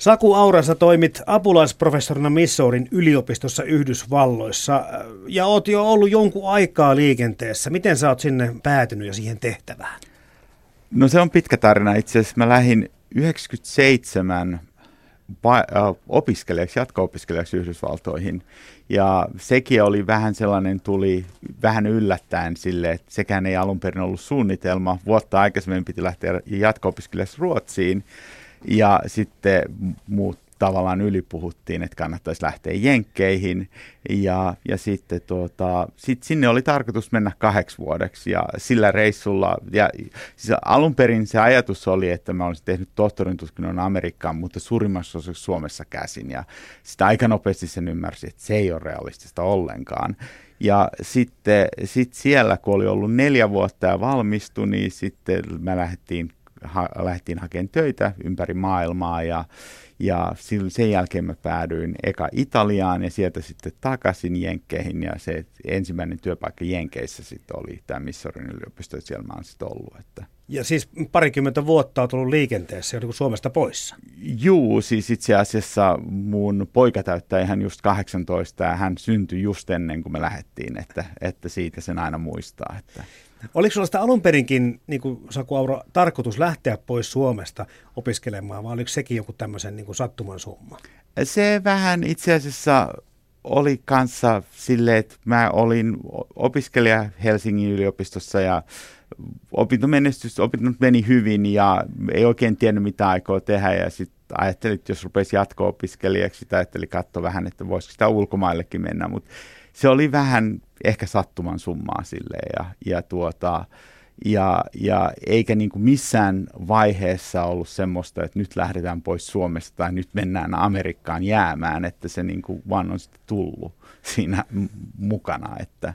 Saku Aurassa toimit apulaisprofessorina Missourin yliopistossa Yhdysvalloissa ja oot jo ollut jonkun aikaa liikenteessä. Miten sä oot sinne päätynyt ja siihen tehtävään? No se on pitkä tarina. Itse asiassa mä lähdin 97 opiskelijaksi, jatko-opiskelijaksi Yhdysvaltoihin. Ja sekin oli vähän sellainen, tuli vähän yllättäen sille, että sekään ei alun perin ollut suunnitelma. Vuotta aikaisemmin piti lähteä jatko-opiskelijaksi Ruotsiin ja sitten muut tavallaan ylipuhuttiin, että kannattaisi lähteä jenkkeihin. Ja, ja sitten tuota, sit sinne oli tarkoitus mennä kahdeksi vuodeksi ja sillä reissulla, ja siis alun perin se ajatus oli, että mä olisin tehnyt tohtorin tutkinnon Amerikkaan, mutta suurimmassa osassa Suomessa käsin. Ja sitä aika nopeasti sen ymmärsi, että se ei ole realistista ollenkaan. Ja sitten sit siellä, kun oli ollut neljä vuotta ja valmistui, niin sitten mä lähdettiin ha, lähdettiin hakemaan töitä ympäri maailmaa ja, ja sen jälkeen mä päädyin eka Italiaan ja sieltä sitten takaisin Jenkkeihin ja se ensimmäinen työpaikka Jenkeissä sitten oli tämä Missourin yliopisto, että siellä mä oon sitten ollut. Että. Ja siis parikymmentä vuotta on tullut liikenteessä jo niin Suomesta poissa. Juu, siis itse asiassa mun poika täyttää ihan just 18 ja hän syntyi just ennen kuin me lähdettiin, että, että siitä sen aina muistaa. Että. Oliko sinulla sitä alun perinkin, niin kuin Saku Auro, tarkoitus lähteä pois Suomesta opiskelemaan, vai oliko sekin joku tämmöisen niin kuin sattuman summa? Se vähän itse asiassa oli kanssa silleen, että mä olin opiskelija Helsingin yliopistossa ja opintomenestys, opinnot meni hyvin ja ei oikein tiennyt mitä aikoo tehdä ja sitten ajattelin, että jos rupesi jatko-opiskelijaksi, ajattelin katsoa vähän, että voisiko sitä ulkomaillekin mennä, mutta se oli vähän ehkä sattuman summaa silleen ja, ja, tuota, ja, ja eikä niin kuin missään vaiheessa ollut semmoista, että nyt lähdetään pois Suomesta tai nyt mennään Amerikkaan jäämään, että se niin kuin vaan on sitten tullut siinä mukana. Että.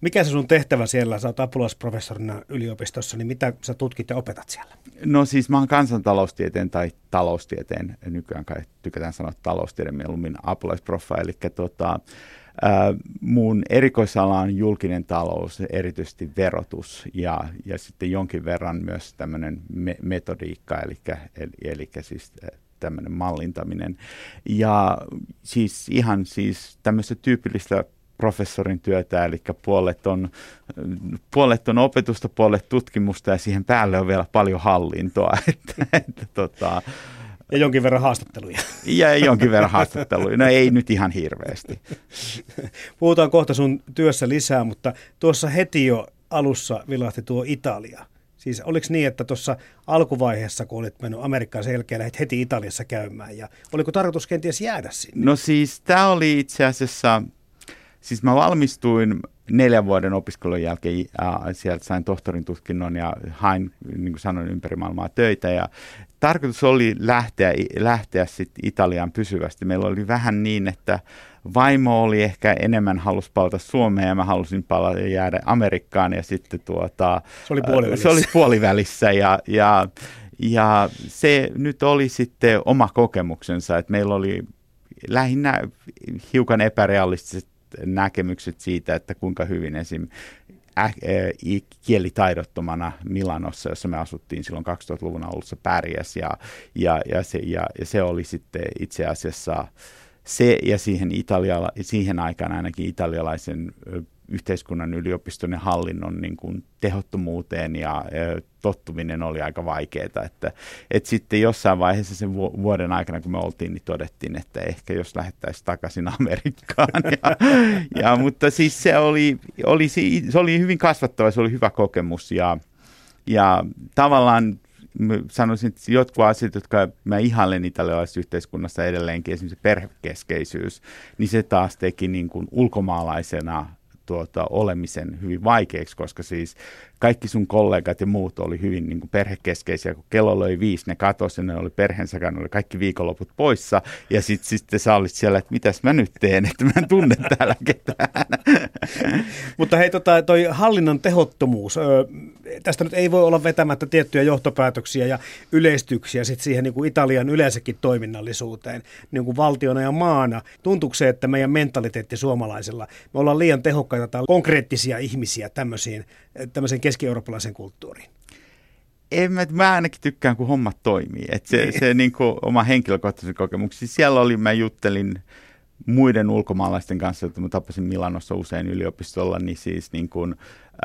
Mikä se sun tehtävä siellä, sä oot apulaisprofessorina yliopistossa, niin mitä sä tutkit ja opetat siellä? No siis mä oon kansantaloustieteen tai taloustieteen, nykyään kai tykätään sanoa taloustieteen mieluummin apulaisprofa, eli tota, mun erikoisala on julkinen talous, erityisesti verotus ja, ja sitten jonkin verran myös tämmöinen me- metodiikka, eli, eli, eli siis tämmöinen mallintaminen. Ja siis ihan siis tämmöistä tyypillistä professorin työtä, eli puolet on, puolet on opetusta, puolet tutkimusta ja siihen päälle on vielä paljon hallintoa. Että, että, tota, ja jonkin verran haastatteluja. Ja jonkin verran haastatteluja. No ei nyt ihan hirveästi. Puhutaan kohta sun työssä lisää, mutta tuossa heti jo alussa vilahti tuo Italia. Siis oliko niin, että tuossa alkuvaiheessa, kun olit mennyt Amerikkaan sen jälkeen, lähdit heti Italiassa käymään, ja oliko tarkoitus kenties jäädä sinne? No siis tämä oli itse asiassa, siis mä valmistuin neljän vuoden opiskelun jälkeen äh, sieltä sain tohtorin tutkinnon ja hain, niin kuin sanoin, ympäri maailmaa töitä. Ja tarkoitus oli lähteä, lähteä sitten Italiaan pysyvästi. Meillä oli vähän niin, että vaimo oli ehkä enemmän halus palata Suomeen ja mä halusin palata ja jäädä Amerikkaan. Ja sitten tuota, se oli puolivälissä. Se oli puolivälissä ja, ja, ja se nyt oli sitten oma kokemuksensa, että meillä oli lähinnä hiukan epärealistiset näkemykset siitä, että kuinka hyvin esim. Äh, kielitaidottomana Milanossa, jossa me asuttiin silloin 2000-luvun alussa pärjäs ja, ja, ja, se, ja, ja se oli sitten itse asiassa se ja siihen, Italia, siihen aikaan ainakin italialaisen yhteiskunnan yliopiston ja hallinnon niin kuin tehottomuuteen ja, tottuminen oli aika vaikeaa. Että, että sitten jossain vaiheessa sen vuoden aikana, kun me oltiin, niin todettiin, että ehkä jos lähettäisiin takaisin Amerikkaan. Ja, ja, mutta siis se oli, oli, se oli hyvin kasvattava, se oli hyvä kokemus ja, ja tavallaan sanoisin, että jotkut asiat, jotka mä ihailen italialaisessa yhteiskunnassa edelleenkin, esimerkiksi perhekeskeisyys, niin se taas teki niin kuin ulkomaalaisena tuota, olemisen hyvin vaikeaksi, koska siis kaikki sun kollegat ja muut oli hyvin niin kuin perhekeskeisiä, kun kello löi viisi, ne katosi ja ne oli perheensä kanssa, oli kaikki viikonloput poissa ja sitten sit sä olit siellä, että mitäs mä nyt teen, että mä en tunne täällä ketään. Mutta hei, tota, toi hallinnon tehottomuus, öö, tästä nyt ei voi olla vetämättä tiettyjä johtopäätöksiä ja yleistyksiä sit siihen niin kuin Italian yleensäkin toiminnallisuuteen niin kuin valtiona ja maana. Tuntuuko se, että meidän mentaliteetti suomalaisilla, me ollaan liian tehokkaita tai konkreettisia ihmisiä tämmöisiin, tämmöisen keski-eurooppalaisen kulttuuriin? en mä, mä ainakin tykkään, kun hommat toimii. Et se, niin. se niin kuin, oma henkilökohtaisen kokemuksia. Siellä oli, mä juttelin muiden ulkomaalaisten kanssa, että mä tapasin Milanossa usein yliopistolla, niin siis niin kuin,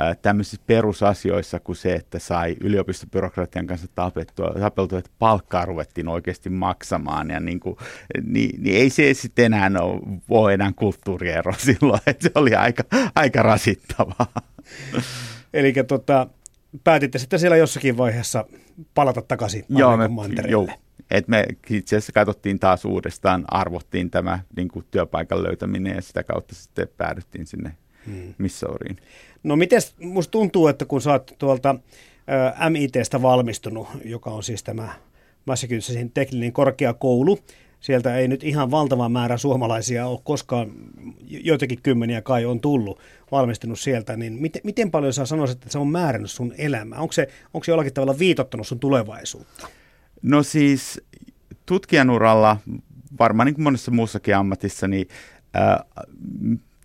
äh, tämmöisissä perusasioissa kuin se, että sai yliopistobyrokratian kanssa tapettua, tapeltua, että palkkaa ruvettiin oikeasti maksamaan, ja niin kuin, niin, niin ei se sitten enää ole, ole enää kulttuuriero silloin, että se oli aika, aika rasittavaa. Eli tota, päätitte sitten siellä jossakin vaiheessa palata takaisin Joo, me, joo, et me itse asiassa katsottiin taas uudestaan, arvottiin tämä niin kuin työpaikan löytäminen ja sitä kautta sitten päädyttiin sinne hmm. Missouriin. No miten musta tuntuu, että kun sä oot tuolta ä, MITstä valmistunut, joka on siis tämä Massachusettsin tekninen korkeakoulu, sieltä ei nyt ihan valtava määrä suomalaisia ole koskaan, joitakin kymmeniä kai on tullut, valmistunut sieltä, niin miten, miten paljon sä sanoisit, että se on määrännyt sun elämää? Onko se, onko se jollakin tavalla viitottanut sun tulevaisuutta? No siis tutkijan uralla, varmaan niin kuin monessa muussakin ammatissa, niin äh,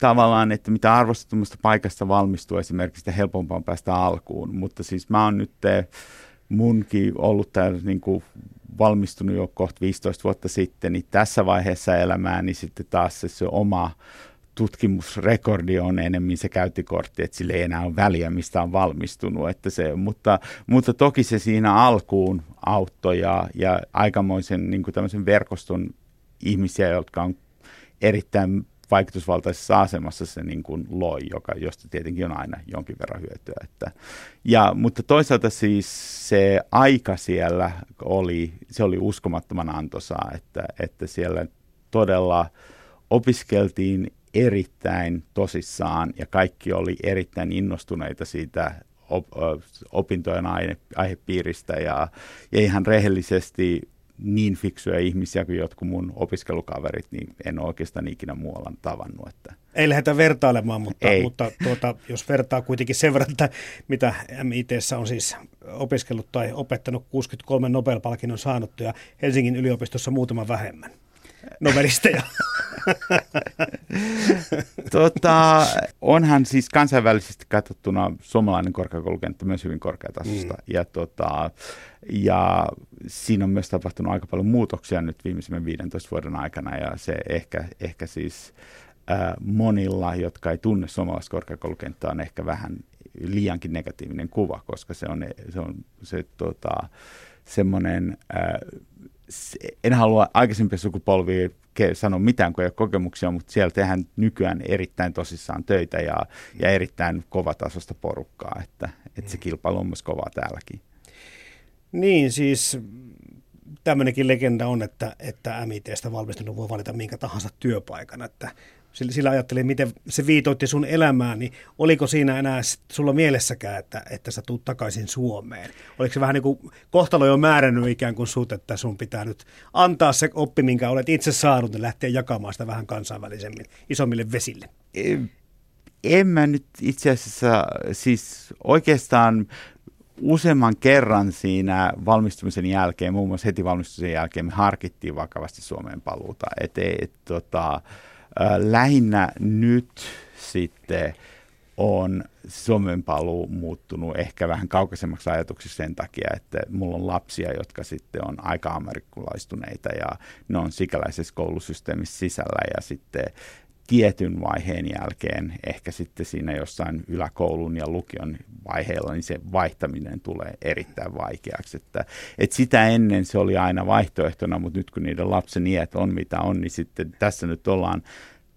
tavallaan, että mitä arvostetummasta paikasta valmistuu esimerkiksi, sitä helpompaa päästä alkuun. Mutta siis mä oon nyt munkin ollut täällä niin kuin valmistunut jo kohta 15 vuotta sitten, niin tässä vaiheessa elämää, niin sitten taas se, se oma tutkimusrekordi on enemmän se käyttikortti, että sille ei enää ole väliä, mistä on valmistunut. Että se, mutta, mutta toki se siinä alkuun auttoi ja, ja aikamoisen niin kuin verkoston ihmisiä, jotka on erittäin vaikutusvaltaisessa asemassa se niin kuin loi, joka, josta tietenkin on aina jonkin verran hyötyä. Että, ja, mutta toisaalta siis se aika siellä oli, se oli uskomattoman antoisaa, että, että siellä todella opiskeltiin erittäin tosissaan ja kaikki oli erittäin innostuneita siitä op, opintojen aihe, aihepiiristä ja, ja ihan rehellisesti niin fiksuja ihmisiä kuin jotkut mun opiskelukaverit, niin en ole oikeastaan ikinä muualla tavannut. Että. Ei lähdetä vertailemaan, mutta, Ei. mutta tuota, jos vertaa kuitenkin sen verran, että mitä MIT on siis opiskellut tai opettanut 63 Nobel-palkinnon saanut ja Helsingin yliopistossa muutama vähemmän nobelisteja. tota, onhan siis kansainvälisesti katsottuna suomalainen korkeakoulukenttä myös hyvin korkeatasosta. Mm. Ja, tota, ja siinä on myös tapahtunut aika paljon muutoksia nyt viimeisimmän 15 vuoden aikana. Ja se ehkä, ehkä siis äh, monilla, jotka ei tunne suomalaista korkeakoulukenttää, on ehkä vähän liiankin negatiivinen kuva, koska se on se, on, se tota, semmoinen... Äh, en halua aikaisempia sukupolvia sanoa mitään, kun ei ole kokemuksia, mutta siellä tehdään nykyään erittäin tosissaan töitä ja, ja erittäin kovatasosta porukkaa, että, että se kilpailu on myös kovaa täälläkin. Niin, siis tämmöinenkin legenda on, että, että MITstä valmistunut voi valita minkä tahansa työpaikan, että sillä, sillä ajattelin, miten se viitoitti sun elämää, niin oliko siinä enää sulla mielessäkään, että, että sä tuut takaisin Suomeen? Oliko se vähän niin kuin kohtalo jo määrännyt ikään kuin sut, että sun pitää nyt antaa se oppi, minkä olet itse saanut, ja lähteä jakamaan sitä vähän kansainvälisemmin, isommille vesille? En mä nyt itse asiassa, siis oikeastaan useamman kerran siinä valmistumisen jälkeen, muun muassa heti valmistumisen jälkeen, me harkittiin vakavasti Suomeen paluuta. Et, et, tota, lähinnä nyt sitten on Suomen paluu muuttunut ehkä vähän kaukaisemmaksi ajatuksiksi sen takia, että mulla on lapsia, jotka sitten on aika amerikkalaistuneita ja ne on sikäläisessä koulusysteemissä sisällä ja sitten tietyn vaiheen jälkeen, ehkä sitten siinä jossain yläkoulun ja lukion vaiheella, niin se vaihtaminen tulee erittäin vaikeaksi. Että, että sitä ennen se oli aina vaihtoehtona, mutta nyt kun niiden lapsen iät on mitä on, niin sitten tässä nyt ollaan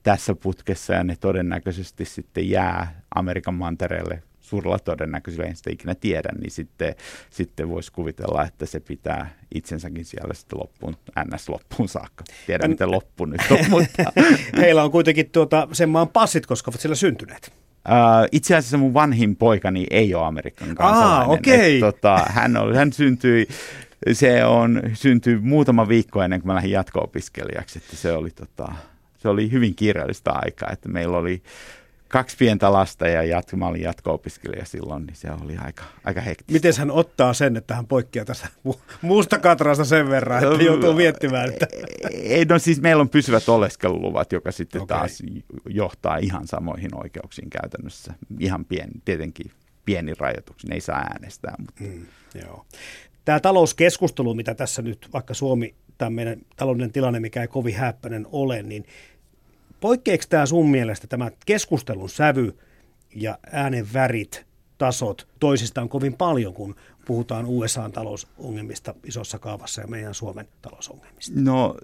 tässä putkessa ja ne todennäköisesti sitten jää Amerikan mantereelle suurella todennäköisyydellä, en sitä ikinä tiedä, niin sitten, sitten voisi kuvitella, että se pitää itsensäkin siellä sitten loppuun, ns. loppuun saakka. Tiedä, miten loppu nyt on, mutta... Heillä on kuitenkin tuota, sen maan passit, koska ovat siellä syntyneet. Uh, itse asiassa mun vanhin poikani ei ole Amerikan kansalainen. Ah, okay. Et, tota, hän, oli, hän syntyi se on syntyi muutama viikko ennen kuin mä lähdin jatko-opiskelijaksi, että se oli, tota, se oli hyvin kiireellistä aikaa, että meillä oli kaksi pientä lasta ja jatko, mä olin jatko-opiskelija silloin, niin se oli aika, aika hektistä. Miten hän ottaa sen, että hän poikkeaa tästä muusta katrasta sen verran, että joutuu miettimään? Että... Ei, no siis meillä on pysyvät oleskeluluvat, joka sitten okay. taas johtaa ihan samoihin oikeuksiin käytännössä. Ihan pieni, tietenkin pieni rajoituksin, ei saa äänestää. Mutta. Mm, joo. Tämä talouskeskustelu, mitä tässä nyt, vaikka Suomi, tämä meidän taloudellinen tilanne, mikä ei kovin häppöinen ole, niin poikkeeksi tämä sun mielestä tämä keskustelun sävy ja äänen värit, tasot toisistaan kovin paljon, kun puhutaan USA-talousongelmista isossa kaavassa ja meidän Suomen talousongelmista? No,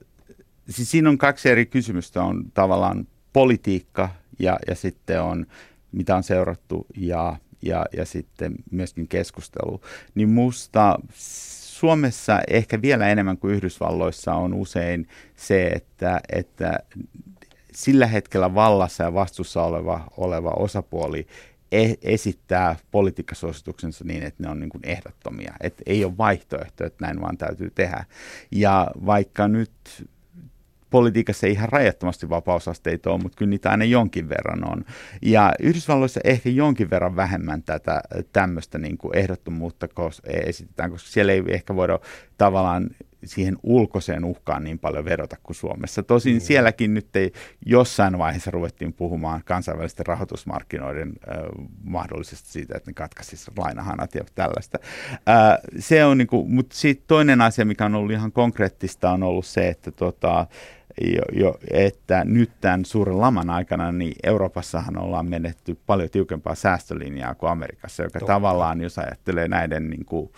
siis siinä on kaksi eri kysymystä. On tavallaan politiikka ja, ja sitten on, mitä on seurattu ja, ja, ja sitten myöskin keskustelu. Niin musta Suomessa ehkä vielä enemmän kuin Yhdysvalloissa on usein se, että, että sillä hetkellä vallassa ja vastuussa oleva, oleva osapuoli e- esittää politiikkasuosituksensa niin, että ne on niin kuin ehdottomia. Että ei ole vaihtoehto, että näin vaan täytyy tehdä. Ja vaikka nyt politiikassa ei ihan rajattomasti vapausasteita ole, mutta kyllä niitä aina jonkin verran on. Ja Yhdysvalloissa ehkä jonkin verran vähemmän tätä tämmöistä niin kuin ehdottomuutta esitetään, koska siellä ei ehkä voida tavallaan siihen ulkoiseen uhkaan niin paljon vedota kuin Suomessa. Tosin mm. sielläkin nyt ei jossain vaiheessa ruvettiin puhumaan kansainvälisten rahoitusmarkkinoiden äh, mahdollisesti siitä, että ne katkaisisivat lainahanat ja tällaista. Äh, se on niin kuin, mutta sitten toinen asia, mikä on ollut ihan konkreettista, on ollut se, että tota, jo, jo, että nyt tämän suuren laman aikana niin Euroopassahan ollaan menetty paljon tiukempaa säästölinjaa kuin Amerikassa, joka Totta. tavallaan, jos ajattelee näiden niin kuin,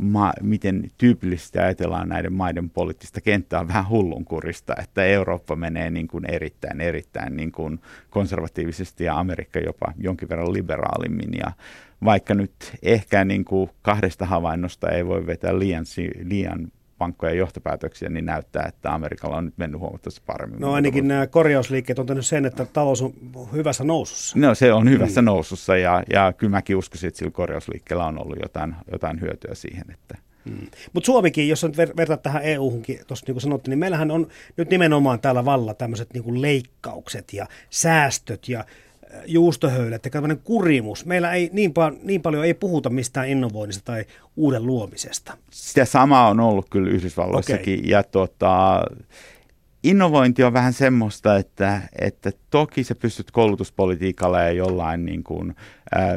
ma- miten tyypillisesti ajatellaan näiden maiden poliittista kenttää on vähän hullunkurista, että Eurooppa menee niin kuin erittäin, erittäin niin kuin konservatiivisesti ja Amerikka jopa jonkin verran liberaalimmin. Ja vaikka nyt ehkä niin kuin kahdesta havainnosta ei voi vetää liian, liian vankkoja johtopäätöksiä, niin näyttää, että Amerikalla on nyt mennyt huomattavasti paremmin. No ainakin nämä korjausliikkeet on tehnyt sen, että talous on hyvässä nousussa. No se on hyvässä mm. nousussa ja, ja kyllä mäkin uskoisin, että sillä korjausliikkeellä on ollut jotain, jotain hyötyä siihen, että Hmm. Mutta Suomikin, jos nyt ver- vertaat tähän EU-hunkin, tuossa niin kuin sanottiin, niin meillähän on nyt nimenomaan täällä valla tämmöiset niin leikkaukset ja säästöt ja juustohöylät ja tämmöinen kurimus. Meillä ei niin, pa- niin paljon ei puhuta mistään innovoinnista tai uuden luomisesta. Sitä samaa on ollut kyllä Yhdysvalloissakin. Okay. Ja tota, innovointi on vähän semmoista, että, että toki sä pystyt koulutuspolitiikalla ja jollain niin kuin, ää,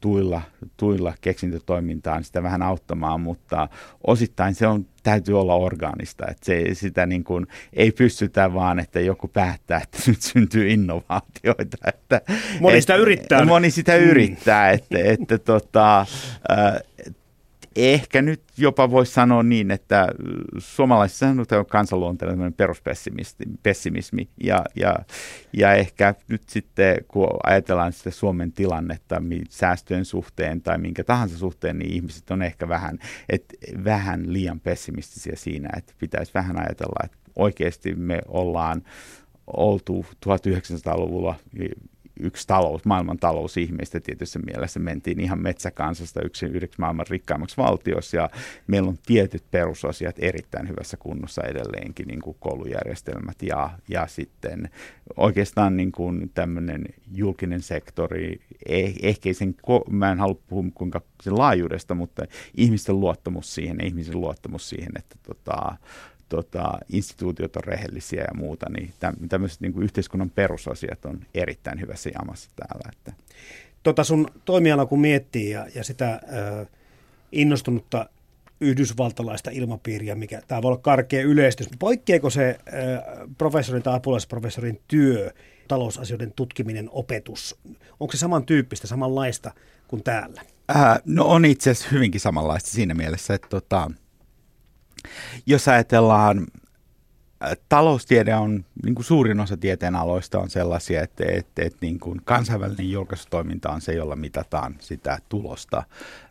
tuilla, tuilla keksintötoimintaan sitä vähän auttamaan, mutta osittain se on, täytyy olla orgaanista, että se, sitä niin kuin, ei pystytä vaan, että joku päättää, että nyt syntyy innovaatioita. Että, moni sitä yrittää. Moni sitä yrittää, että, että tota, ehkä nyt jopa voisi sanoa niin, että suomalaisissa on kansanluonteinen peruspessimismi ja, ja, ja ehkä nyt sitten kun ajatellaan sitä Suomen tilannetta säästöjen suhteen tai minkä tahansa suhteen, niin ihmiset on ehkä vähän, että vähän liian pessimistisiä siinä, että pitäisi vähän ajatella, että oikeasti me ollaan oltu 1900-luvulla yksi talous, maailman talousihmeistä tietyssä mielessä. Mentiin ihan metsäkansasta yksi, yhdeksi maailman rikkaimmaksi valtiossa ja meillä on tietyt perusasiat erittäin hyvässä kunnossa edelleenkin, niin kuin koulujärjestelmät ja, ja sitten oikeastaan niin kuin tämmöinen julkinen sektori, eh, ehkä sen, mä en halua puhua kuinka sen laajuudesta, mutta ihmisten luottamus siihen, ihmisen luottamus siihen, että tota, tota, instituutiot on rehellisiä ja muuta, niin tämmöiset niin kuin yhteiskunnan perusasiat on erittäin hyvässä jamassa täällä. Että. Tota sun toimiala kun miettii ja, ja sitä ö, innostunutta yhdysvaltalaista ilmapiiriä, mikä tämä voi olla karkea yleistys. Poikkeeko se ö, professorin tai apulaisprofessorin työ, talousasioiden tutkiminen, opetus? Onko se samantyyppistä, samanlaista kuin täällä? Äh, no on itse asiassa hyvinkin samanlaista siinä mielessä, että tota, jos ajatellaan, äh, taloustiede on, niin kuin suurin osa tieteen aloista on sellaisia, että, että, että niin kuin kansainvälinen julkaisutoiminta on se, jolla mitataan sitä tulosta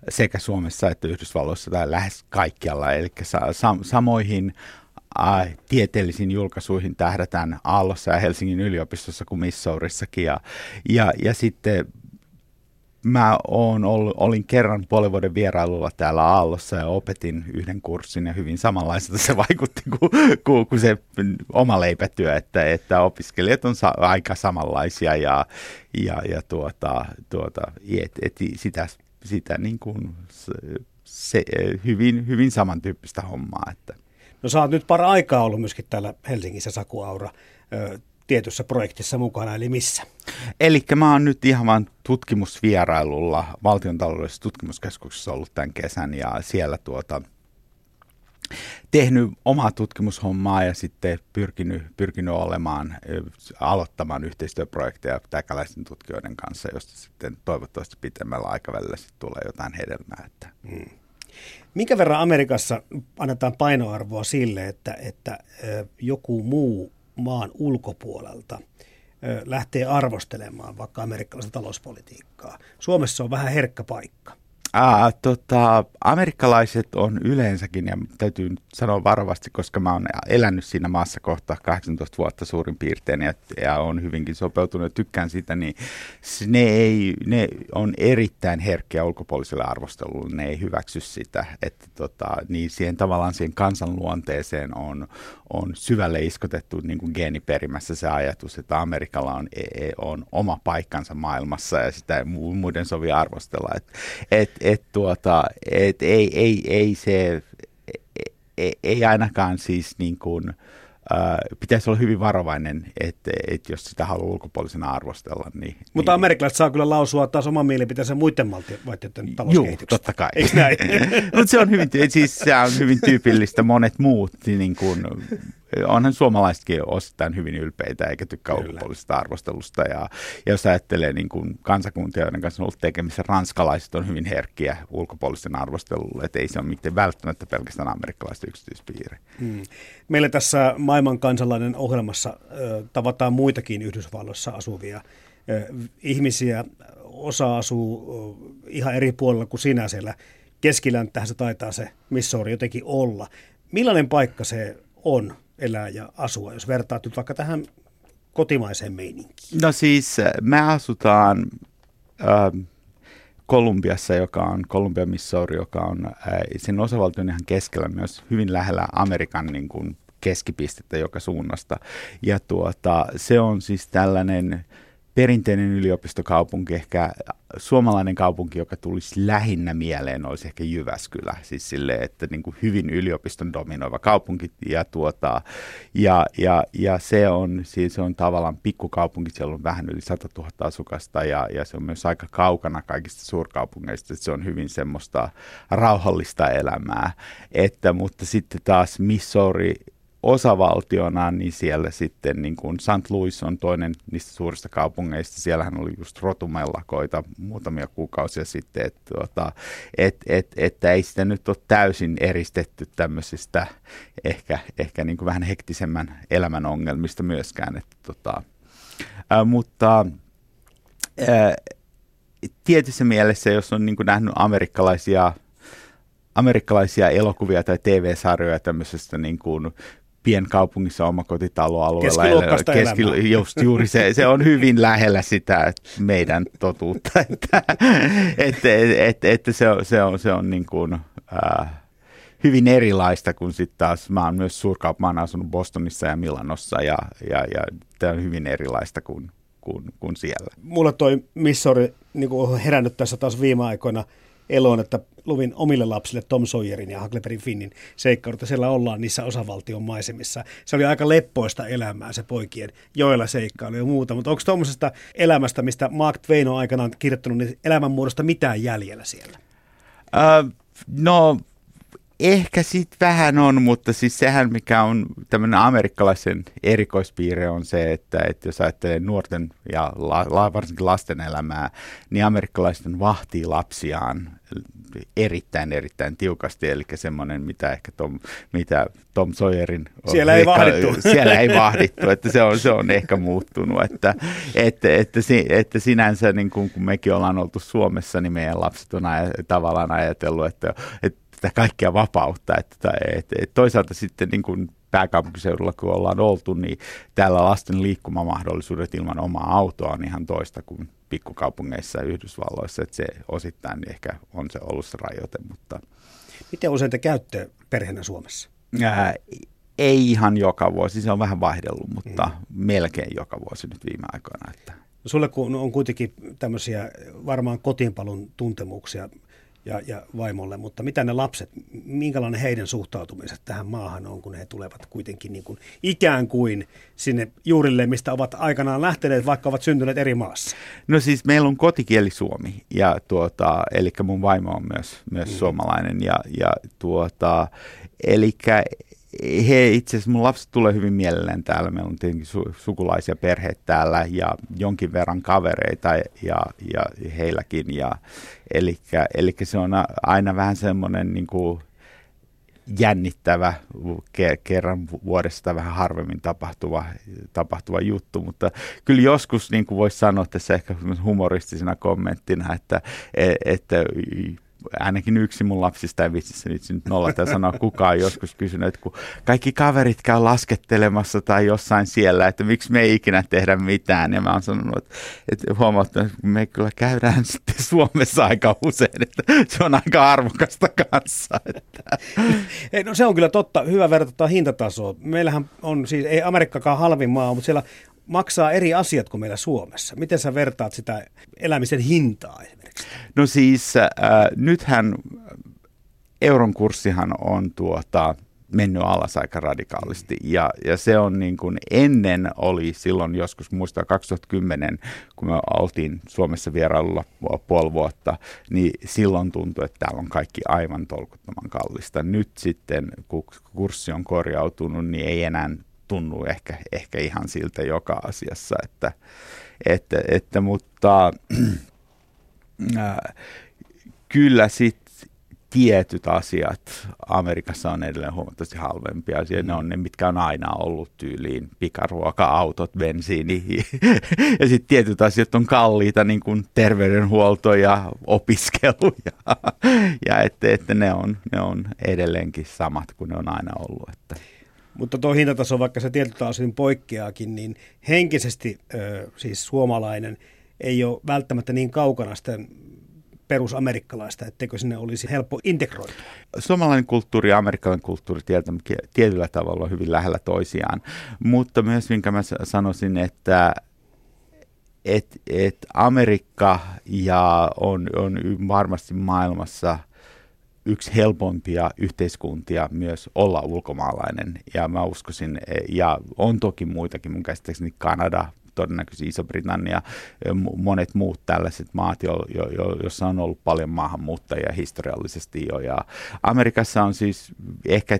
sekä Suomessa että Yhdysvalloissa tai lähes kaikkialla. Eli sa- samoihin äh, tieteellisiin julkaisuihin tähdätään Aallossa ja Helsingin yliopistossa kuin Missourissakin. Ja, ja, ja sitten mä oon ollut, olin kerran puolen vuoden vierailulla täällä Aallossa ja opetin yhden kurssin ja hyvin samanlaista se vaikutti kuin, kuin, kuin se oma leipätyö, että, että opiskelijat on sa- aika samanlaisia ja, ja, ja tuota, tuota, et, et sitä, sitä niin kuin se, se, hyvin, hyvin samantyyppistä hommaa. Että. No sä oot nyt pari aikaa ollut myöskin täällä Helsingissä, Saku Aura tietyssä projektissa mukana, eli missä? Eli mä oon nyt ihan vain tutkimusvierailulla valtion taloudellisessa tutkimuskeskuksessa ollut tämän kesän ja siellä tuota, tehnyt omaa tutkimushommaa ja sitten pyrkinyt, pyrkinyt olemaan, aloittamaan yhteistyöprojekteja täkäläisten tutkijoiden kanssa, josta sitten toivottavasti pitemmällä aikavälillä sitten tulee jotain hedelmää. Että. Hmm. Minkä verran Amerikassa annetaan painoarvoa sille, että, että joku muu maan ulkopuolelta lähtee arvostelemaan vaikka amerikkalaista talouspolitiikkaa? Suomessa on vähän herkkä paikka. Aa, tota, amerikkalaiset on yleensäkin, ja täytyy sanoa varovasti, koska mä oon elänyt siinä maassa kohta 18 vuotta suurin piirtein ja, ja on hyvinkin sopeutunut ja tykkään siitä, niin ne, ei, ne on erittäin herkkiä ulkopuoliselle arvostelulle, ne ei hyväksy sitä, että tota, niin siihen tavallaan siihen kansanluonteeseen on, on syvälle iskotettu niin kuin geeniperimässä se ajatus, että Amerikalla on, e, e, on oma paikkansa maailmassa ja sitä ei muiden sovi arvostella. Et, et, et, tuota, et, ei, ei, ei se, ei, ei ainakaan siis niin kuin, pitäisi olla hyvin varovainen, että, että jos sitä haluaa ulkopuolisena arvostella. Niin, Mutta niin, amerikkalaiset saa kyllä lausua taas oman mielipiteensä muiden valtioiden talouskehityksestä. Joo, totta kai. Eikö näin? Mutta se on hyvin, siis se on hyvin tyypillistä. Monet muut niin kuin, onhan suomalaisetkin osittain hyvin ylpeitä eikä tykkää ulkopuolisesta arvostelusta. Ja, ja jos ajattelee niin kuin kansakuntia, joiden kanssa on ollut tekemissä, ranskalaiset on hyvin herkkiä ulkopuolisten arvostelulle, että ei se ole mitään välttämättä pelkästään amerikkalaiset yksityispiiri. Hmm. Meillä tässä maailman kansalainen ohjelmassa ö, tavataan muitakin Yhdysvalloissa asuvia ö, ihmisiä. Osa asuu ö, ihan eri puolella kuin sinä siellä. Keskiläntähän se taitaa se Missouri jotenkin olla. Millainen paikka se on elää ja asua, jos vertaat nyt vaikka tähän kotimaiseen meininkiin? No siis äh, me asutaan äh, Kolumbiassa, joka on Columbia, Missouri, joka on äh, sen osavaltion ihan keskellä myös hyvin lähellä Amerikan niin kuin, keskipistettä joka suunnasta. Ja tuota, se on siis tällainen perinteinen yliopistokaupunki, ehkä suomalainen kaupunki, joka tulisi lähinnä mieleen, olisi ehkä Jyväskylä. Siis sille, että niin kuin hyvin yliopiston dominoiva kaupunki. Ja, tuota, ja, ja, ja se, on, siis se on tavallaan pikkukaupunki, siellä on vähän yli 100 000 asukasta ja, ja se on myös aika kaukana kaikista suurkaupungeista. Se on hyvin semmoista rauhallista elämää. Että, mutta sitten taas Missouri osavaltiona, niin siellä sitten niin kuin St. Louis on toinen niistä suurista kaupungeista. Siellähän oli just rotumellakoita muutamia kuukausia sitten, että, tuota, et, et, että ei sitä nyt ole täysin eristetty tämmöisistä ehkä, ehkä niin kuin vähän hektisemmän elämän ongelmista myöskään. Että, tota, ää, mutta ää, tietyssä mielessä, jos on niin kuin nähnyt amerikkalaisia amerikkalaisia elokuvia tai TV-sarjoja tämmöisestä niin kuin pienkaupungissa omakotitaloalueella. Keski, just juuri se, se on hyvin lähellä sitä meidän totuutta, että, että, että, että se on, se on, se on niin kuin, äh, hyvin erilaista kuin sitten taas, mä oon myös suurkaup, mä oon asunut Bostonissa ja Milanossa ja, ja, ja tämä on hyvin erilaista kuin, kuin, kuin siellä. Mulla toi Missouri niin on herännyt tässä taas viime aikoina – eloon, että luvin omille lapsille Tom Sawyerin ja Huckleberry Finnin seikkailut, siellä ollaan niissä osavaltion maisemissa. Se oli aika leppoista elämää se poikien joilla seikkailu ja muuta, mutta onko tuommoisesta elämästä, mistä Mark Twain on aikanaan kirjoittanut, niin elämänmuodosta mitään jäljellä siellä? Uh, no Ehkä sitten vähän on, mutta siis sehän mikä on tämmöinen amerikkalaisen erikoispiirre on se, että, että jos ajattelee nuorten ja la, la, varsinkin lasten elämää, niin amerikkalaiset vahtii lapsiaan erittäin, erittäin tiukasti, eli semmoinen, mitä ehkä Tom, mitä Tom Sawyerin... Siellä ei vahdittu. Siellä ei vahdittu, että se on, se on ehkä muuttunut, että, että, että, että sinänsä niin kun, kun mekin ollaan oltu Suomessa, niin meidän lapset on aj- tavallaan ajatellut, että, että sitä kaikkea vapautta. Että, että, että toisaalta sitten niin kuin pääkaupunkiseudulla, kun ollaan oltu, niin täällä lasten liikkumamahdollisuudet ilman omaa autoa on ihan toista kuin pikkukaupungeissa ja Yhdysvalloissa, että se osittain ehkä on se ollut se rajoite. Mutta... Miten usein te käytte perheenä Suomessa? Ää, ei ihan joka vuosi, se on vähän vaihdellut, mutta mm. melkein joka vuosi nyt viime aikoina. Että... Sulle kun on kuitenkin tämmöisiä varmaan kotiinpalun tuntemuksia, ja, ja vaimolle, mutta mitä ne lapset, minkälainen heidän suhtautumiset tähän maahan on, kun he tulevat kuitenkin niin kuin ikään kuin sinne juurille, mistä ovat aikanaan lähteneet, vaikka ovat syntyneet eri maassa? No siis meillä on kotikieli suomi, ja tuota, eli mun vaimo on myös, myös mm. suomalainen, ja, ja tuota, eli he itse asiassa, mun lapset tulee hyvin mielellään täällä. Meillä on tietenkin su- sukulaisia perheet täällä ja jonkin verran kavereita ja, ja heilläkin. Ja, eli se on aina vähän semmoinen niin jännittävä ke- kerran vuodesta vähän harvemmin tapahtuva, tapahtuva juttu, mutta kyllä joskus niin kuin voisi sanoa tässä ehkä humoristisena kommenttina, että, e, että ainakin yksi mun lapsista ei vitsissä nyt, nyt nollata sanoa kukaan joskus kysynyt, että kun kaikki kaverit käy laskettelemassa tai jossain siellä, että miksi me ei ikinä tehdä mitään. Ja mä oon sanonut, että, että huomauttanut, että me kyllä käydään sitten Suomessa aika usein, että se on aika arvokasta kanssa. Että. No se on kyllä totta. Hyvä verrata hintatasoa. Meillähän on siis, ei Amerikkakaan halvin maa, mutta siellä maksaa eri asiat kuin meillä Suomessa. Miten sä vertaat sitä elämisen hintaa esimerkiksi? No siis äh, nythän euron kurssihan on tuota, mennyt alas aika radikaalisti. Ja, ja se on niin kuin ennen oli silloin joskus, muistaa 2010, kun me oltiin Suomessa vierailulla puoli vuotta, niin silloin tuntui, että täällä on kaikki aivan tolkuttoman kallista. Nyt sitten, kun kurssi on korjautunut, niin ei enää tunnu ehkä, ehkä ihan siltä joka asiassa, että, että, että mutta äh, kyllä sitten tietyt asiat Amerikassa on edelleen huomattavasti halvempia. Ne on ne, mitkä on aina ollut tyyliin pikaruoka, autot, bensiini. ja sitten tietyt asiat on kalliita, niin kuin terveydenhuolto ja opiskelu. Ja, ja että, että ne, on, ne on edelleenkin samat kuin ne on aina ollut. Että. Mutta tuo hintataso, vaikka se tietyltä osin poikkeaakin, niin henkisesti siis suomalainen ei ole välttämättä niin kaukana sitä perusamerikkalaista, etteikö sinne olisi helppo integroitua? Suomalainen kulttuuri ja amerikkalainen kulttuuri tietyllä tavalla on hyvin lähellä toisiaan, mutta myös minkä mä sanoisin, että et, et Amerikka ja on, on varmasti maailmassa – yksi helpompia yhteiskuntia myös olla ulkomaalainen. Ja mä uskoisin, e, ja on toki muitakin, mun käsittääkseni Kanada, todennäköisesti Iso-Britannia, e, monet muut tällaiset maat, jo, jo, jo, joissa on ollut paljon maahanmuuttajia historiallisesti jo. Ja Amerikassa on siis ehkä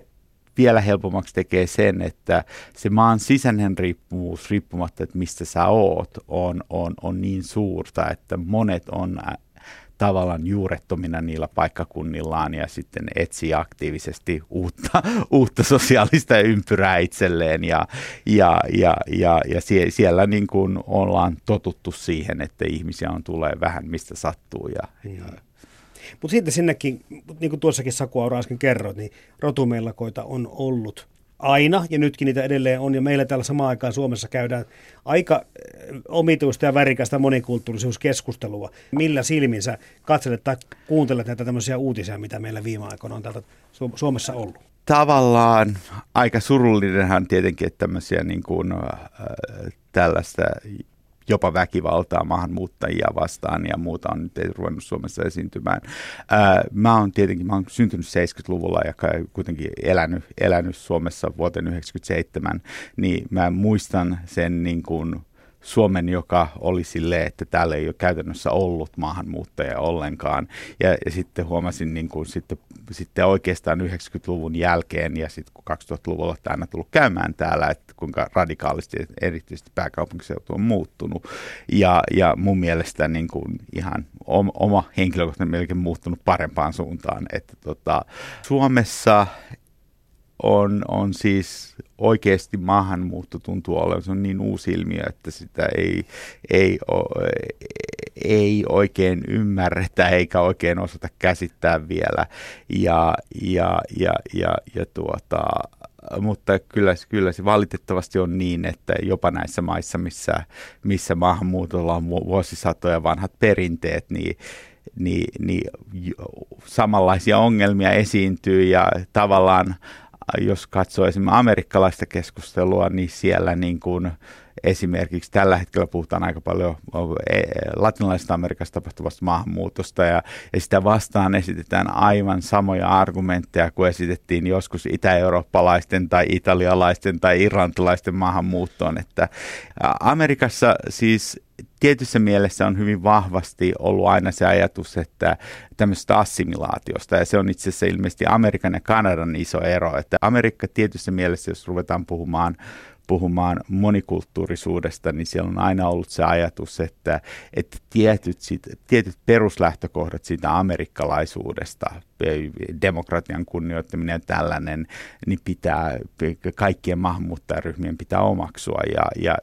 vielä helpommaksi tekee sen, että se maan sisäinen riippuvuus, riippumatta, että mistä sä oot, on, on, on niin suurta, että monet on tavallaan juurettomina niillä paikkakunnillaan ja sitten etsii aktiivisesti uutta, uutta sosiaalista ympyrää itselleen ja, ja, ja, ja, ja sie, siellä niin kuin ollaan totuttu siihen, että ihmisiä on tulee vähän mistä sattuu. Ja, ja. Mutta sitten sinnekin, niin kuin tuossakin Saku Aura äsken kerroit, niin rotumellakoita on ollut aina, ja nytkin niitä edelleen on, ja meillä täällä samaan aikaan Suomessa käydään aika eh, omituista ja värikästä monikulttuurisuuskeskustelua. Millä silmin sä katselet tai kuuntelet näitä tämmöisiä uutisia, mitä meillä viime aikoina on täältä Suomessa ollut? Tavallaan aika surullinenhan tietenkin, että tämmöisiä niin kuin, äh, tällaista jopa väkivaltaa maahanmuuttajia vastaan ja muuta on nyt ruvennut Suomessa esiintymään. Ää, mä oon tietenkin, mä oon syntynyt 70-luvulla ja kuitenkin elänyt, elänyt Suomessa vuoteen 1997, niin mä muistan sen niin kuin Suomen, joka oli silleen, että täällä ei ole käytännössä ollut maahanmuuttajia ollenkaan. Ja, ja sitten huomasin niin kuin sitten, sitten oikeastaan 90-luvun jälkeen ja sitten kun 2000-luvulla aina tullut käymään täällä, että kuinka radikaalisti erityisesti pääkaupunkiseutu on muuttunut. Ja, ja mun mielestä niin kuin ihan oma henkilökohtainen melkein muuttunut parempaan suuntaan. Että tota, Suomessa on, on siis oikeasti maahanmuutto tuntuu olevan, se on niin uusi ilmiö, että sitä ei, ei, ei oikein ymmärretä eikä oikein osata käsittää vielä. Ja, ja, ja, ja, ja tuota, mutta kyllä, kyllä se valitettavasti on niin, että jopa näissä maissa, missä, missä maahanmuutolla on vuosisatoja vanhat perinteet, niin niin, niin samanlaisia ongelmia esiintyy ja tavallaan jos katsoo esimerkiksi amerikkalaista keskustelua, niin siellä niin kuin esimerkiksi tällä hetkellä puhutaan aika paljon e, latinalaisesta Amerikasta tapahtuvasta maahanmuutosta ja, ja sitä vastaan esitetään aivan samoja argumentteja kuin esitettiin joskus itä-eurooppalaisten tai italialaisten tai irlantilaisten maahanmuuttoon, että Amerikassa siis tietyssä mielessä on hyvin vahvasti ollut aina se ajatus, että tämmöisestä assimilaatiosta, ja se on itse asiassa ilmeisesti Amerikan ja Kanadan iso ero, että Amerikka tietyssä mielessä, jos ruvetaan puhumaan puhumaan monikulttuurisuudesta, niin siellä on aina ollut se ajatus, että, että tietyt, sit, tietyt peruslähtökohdat siitä amerikkalaisuudesta, demokratian kunnioittaminen ja tällainen, niin pitää, kaikkien maahanmuuttajaryhmien pitää omaksua. Ja, ja,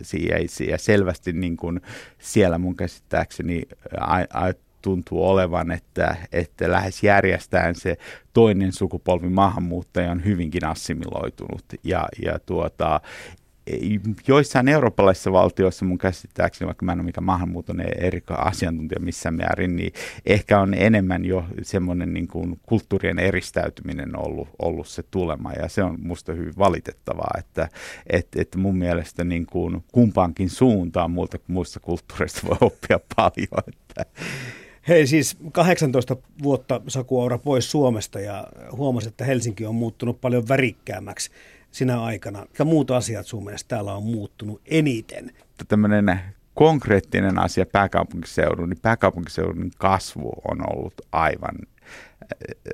ja, selvästi niin kuin siellä mun käsittääkseni a, a, tuntuu olevan, että, että lähes järjestään se toinen sukupolvi maahanmuuttaja on hyvinkin assimiloitunut ja, ja tuota, joissain eurooppalaisissa valtioissa mun käsittääkseni, vaikka mä en ole mikään maahanmuuton eri asiantuntija missään määrin, niin ehkä on enemmän jo semmoinen niin kuin kulttuurien eristäytyminen ollut, ollut se tulema ja se on musta hyvin valitettavaa, että et, et mun mielestä niin kuin kumpaankin suuntaan muilta muista kulttuureista voi oppia paljon. Että. Hei siis 18 vuotta Saku Aura pois Suomesta ja huomasi, että Helsinki on muuttunut paljon värikkäämmäksi sinä aikana? Mikä muut asiat sun mielestä täällä on muuttunut eniten? Tämmöinen konkreettinen asia pääkaupunkiseudun, niin pääkaupunkiseudun kasvu on ollut aivan äh,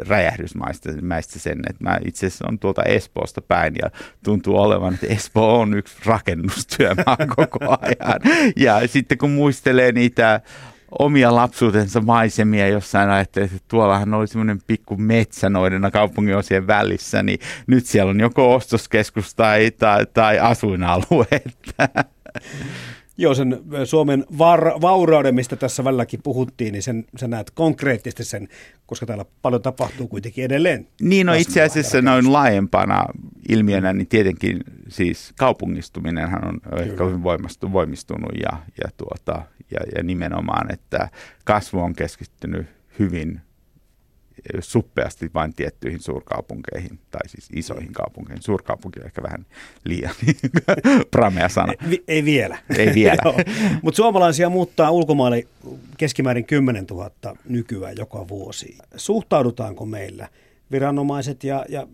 räjähdysmaista sen, että mä itse asiassa on tuolta Espoosta päin ja tuntuu olevan, että Espoo on yksi rakennustyömaa koko ajan. Ja sitten kun muistelee niitä omia lapsuutensa maisemia jossain ajattelin, että tuollahan oli semmoinen pikku metsä noiden kaupungin osien välissä, niin nyt siellä on joko ostoskeskus tai, tai, tai asuinalue. Joo, sen Suomen var, vaurauden, mistä tässä välilläkin puhuttiin, niin sen, sä näet konkreettisesti sen, koska täällä paljon tapahtuu kuitenkin edelleen. Niin, no itse asiassa noin laajempana ilmiönä, niin tietenkin siis kaupungistuminenhan on Kyllä. ehkä hyvin voimistunut ja, ja, tuota, ja, ja nimenomaan, että kasvu on keskittynyt hyvin suppeasti vain tiettyihin suurkaupunkeihin, tai siis isoihin kaupunkeihin. Suurkaupunki on ehkä vähän liian pramea sana. Ei, ei vielä. Ei vielä. Mutta suomalaisia muuttaa ulkomaille keskimäärin 10 000 nykyään joka vuosi. Suhtaudutaanko meillä viranomaiset ja, ja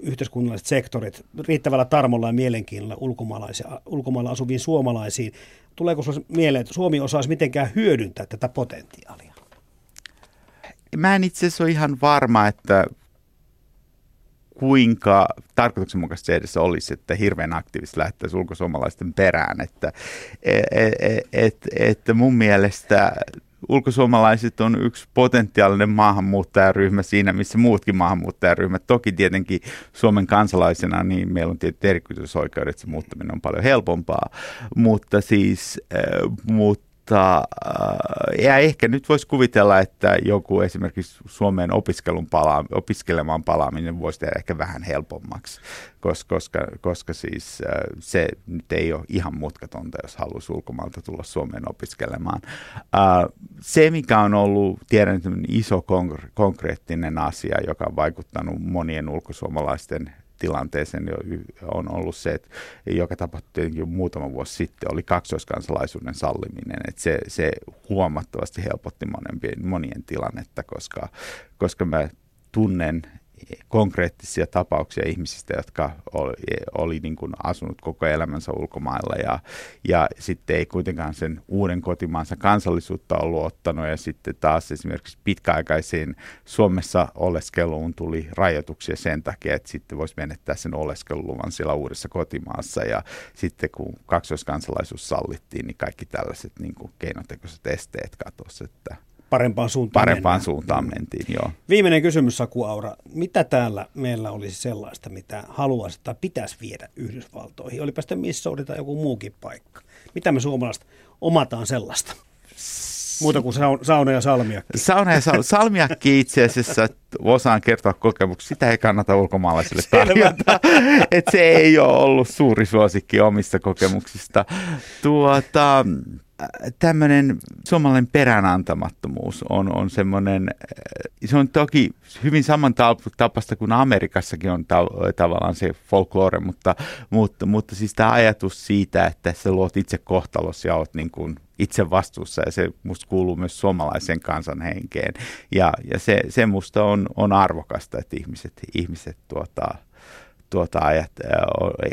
yhteiskunnalliset sektorit riittävällä tarmolla ja mielenkiinnolla ulkomailla asuviin suomalaisiin? Tuleeko sinulle mieleen, että Suomi osaisi mitenkään hyödyntää tätä potentiaalia? mä en itse asiassa ole ihan varma, että kuinka tarkoituksenmukaista se edes olisi, että hirveän aktiivisesti lähdettäisiin ulkosuomalaisten perään. Että et, et, et, et mun mielestä ulkosuomalaiset on yksi potentiaalinen maahanmuuttajaryhmä siinä, missä muutkin maahanmuuttajaryhmät. Toki tietenkin Suomen kansalaisena niin meillä on tietysti erityisoikeudet, se muuttaminen on paljon helpompaa, mutta siis, äh, mutta mutta äh, ja ehkä nyt voisi kuvitella, että joku esimerkiksi Suomeen opiskelun pala- opiskelemaan palaaminen voisi tehdä ehkä vähän helpommaksi, koska, koska, koska siis äh, se nyt ei ole ihan mutkatonta, jos haluaisi ulkomailta tulla Suomeen opiskelemaan. Äh, se, mikä on ollut, tiedän, iso konkreettinen asia, joka on vaikuttanut monien ulkosuomalaisten tilanteeseen on ollut se, että joka tapahtui jo muutama vuosi sitten, oli kaksoiskansalaisuuden salliminen. Että se, se huomattavasti helpotti monien, monien tilannetta, koska, koska mä tunnen konkreettisia tapauksia ihmisistä, jotka oli, oli niin kuin asunut koko elämänsä ulkomailla ja, ja sitten ei kuitenkaan sen uuden kotimaansa kansallisuutta ollut ottanut. Ja sitten taas esimerkiksi pitkäaikaisiin Suomessa oleskeluun tuli rajoituksia sen takia, että sitten voisi menettää sen oleskeluluvan siellä uudessa kotimaassa. Ja sitten kun kaksoiskansalaisuus sallittiin, niin kaikki tällaiset niin kuin keinotekoiset esteet katosi, että parempaan suuntaan Parempaan mennään. suuntaan mentiin, joo. Viimeinen kysymys, Saku Aura. Mitä täällä meillä olisi sellaista, mitä haluaisi tai pitäisi viedä Yhdysvaltoihin? Olipa sitten Missouri tai joku muukin paikka. Mitä me suomalaiset omataan sellaista? Muuta kuin sauna ja salmiakki. Sauna ja sal- salmiakki itse asiassa osaan kertoa kokemuksia. Sitä ei kannata ulkomaalaisille tarjota. Et se ei ole ollut suuri suosikki omista kokemuksista. Tuota, tämmöinen suomalainen peräänantamattomuus on, on semmoinen, se on toki hyvin samantapasta kuin Amerikassakin on ta- tavallaan se folklore, mutta, mutta, mutta siis tämä ajatus siitä, että sä luot itse kohtalos ja oot niin kuin itse vastuussa ja se musta kuuluu myös suomalaisen kansan henkeen. Ja, ja se, se musta on, on arvokasta, että ihmiset, ihmiset tuota, tuota ajat,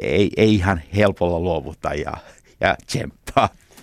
ei, ei ihan helpolla luovuta ja, ja tsemppaa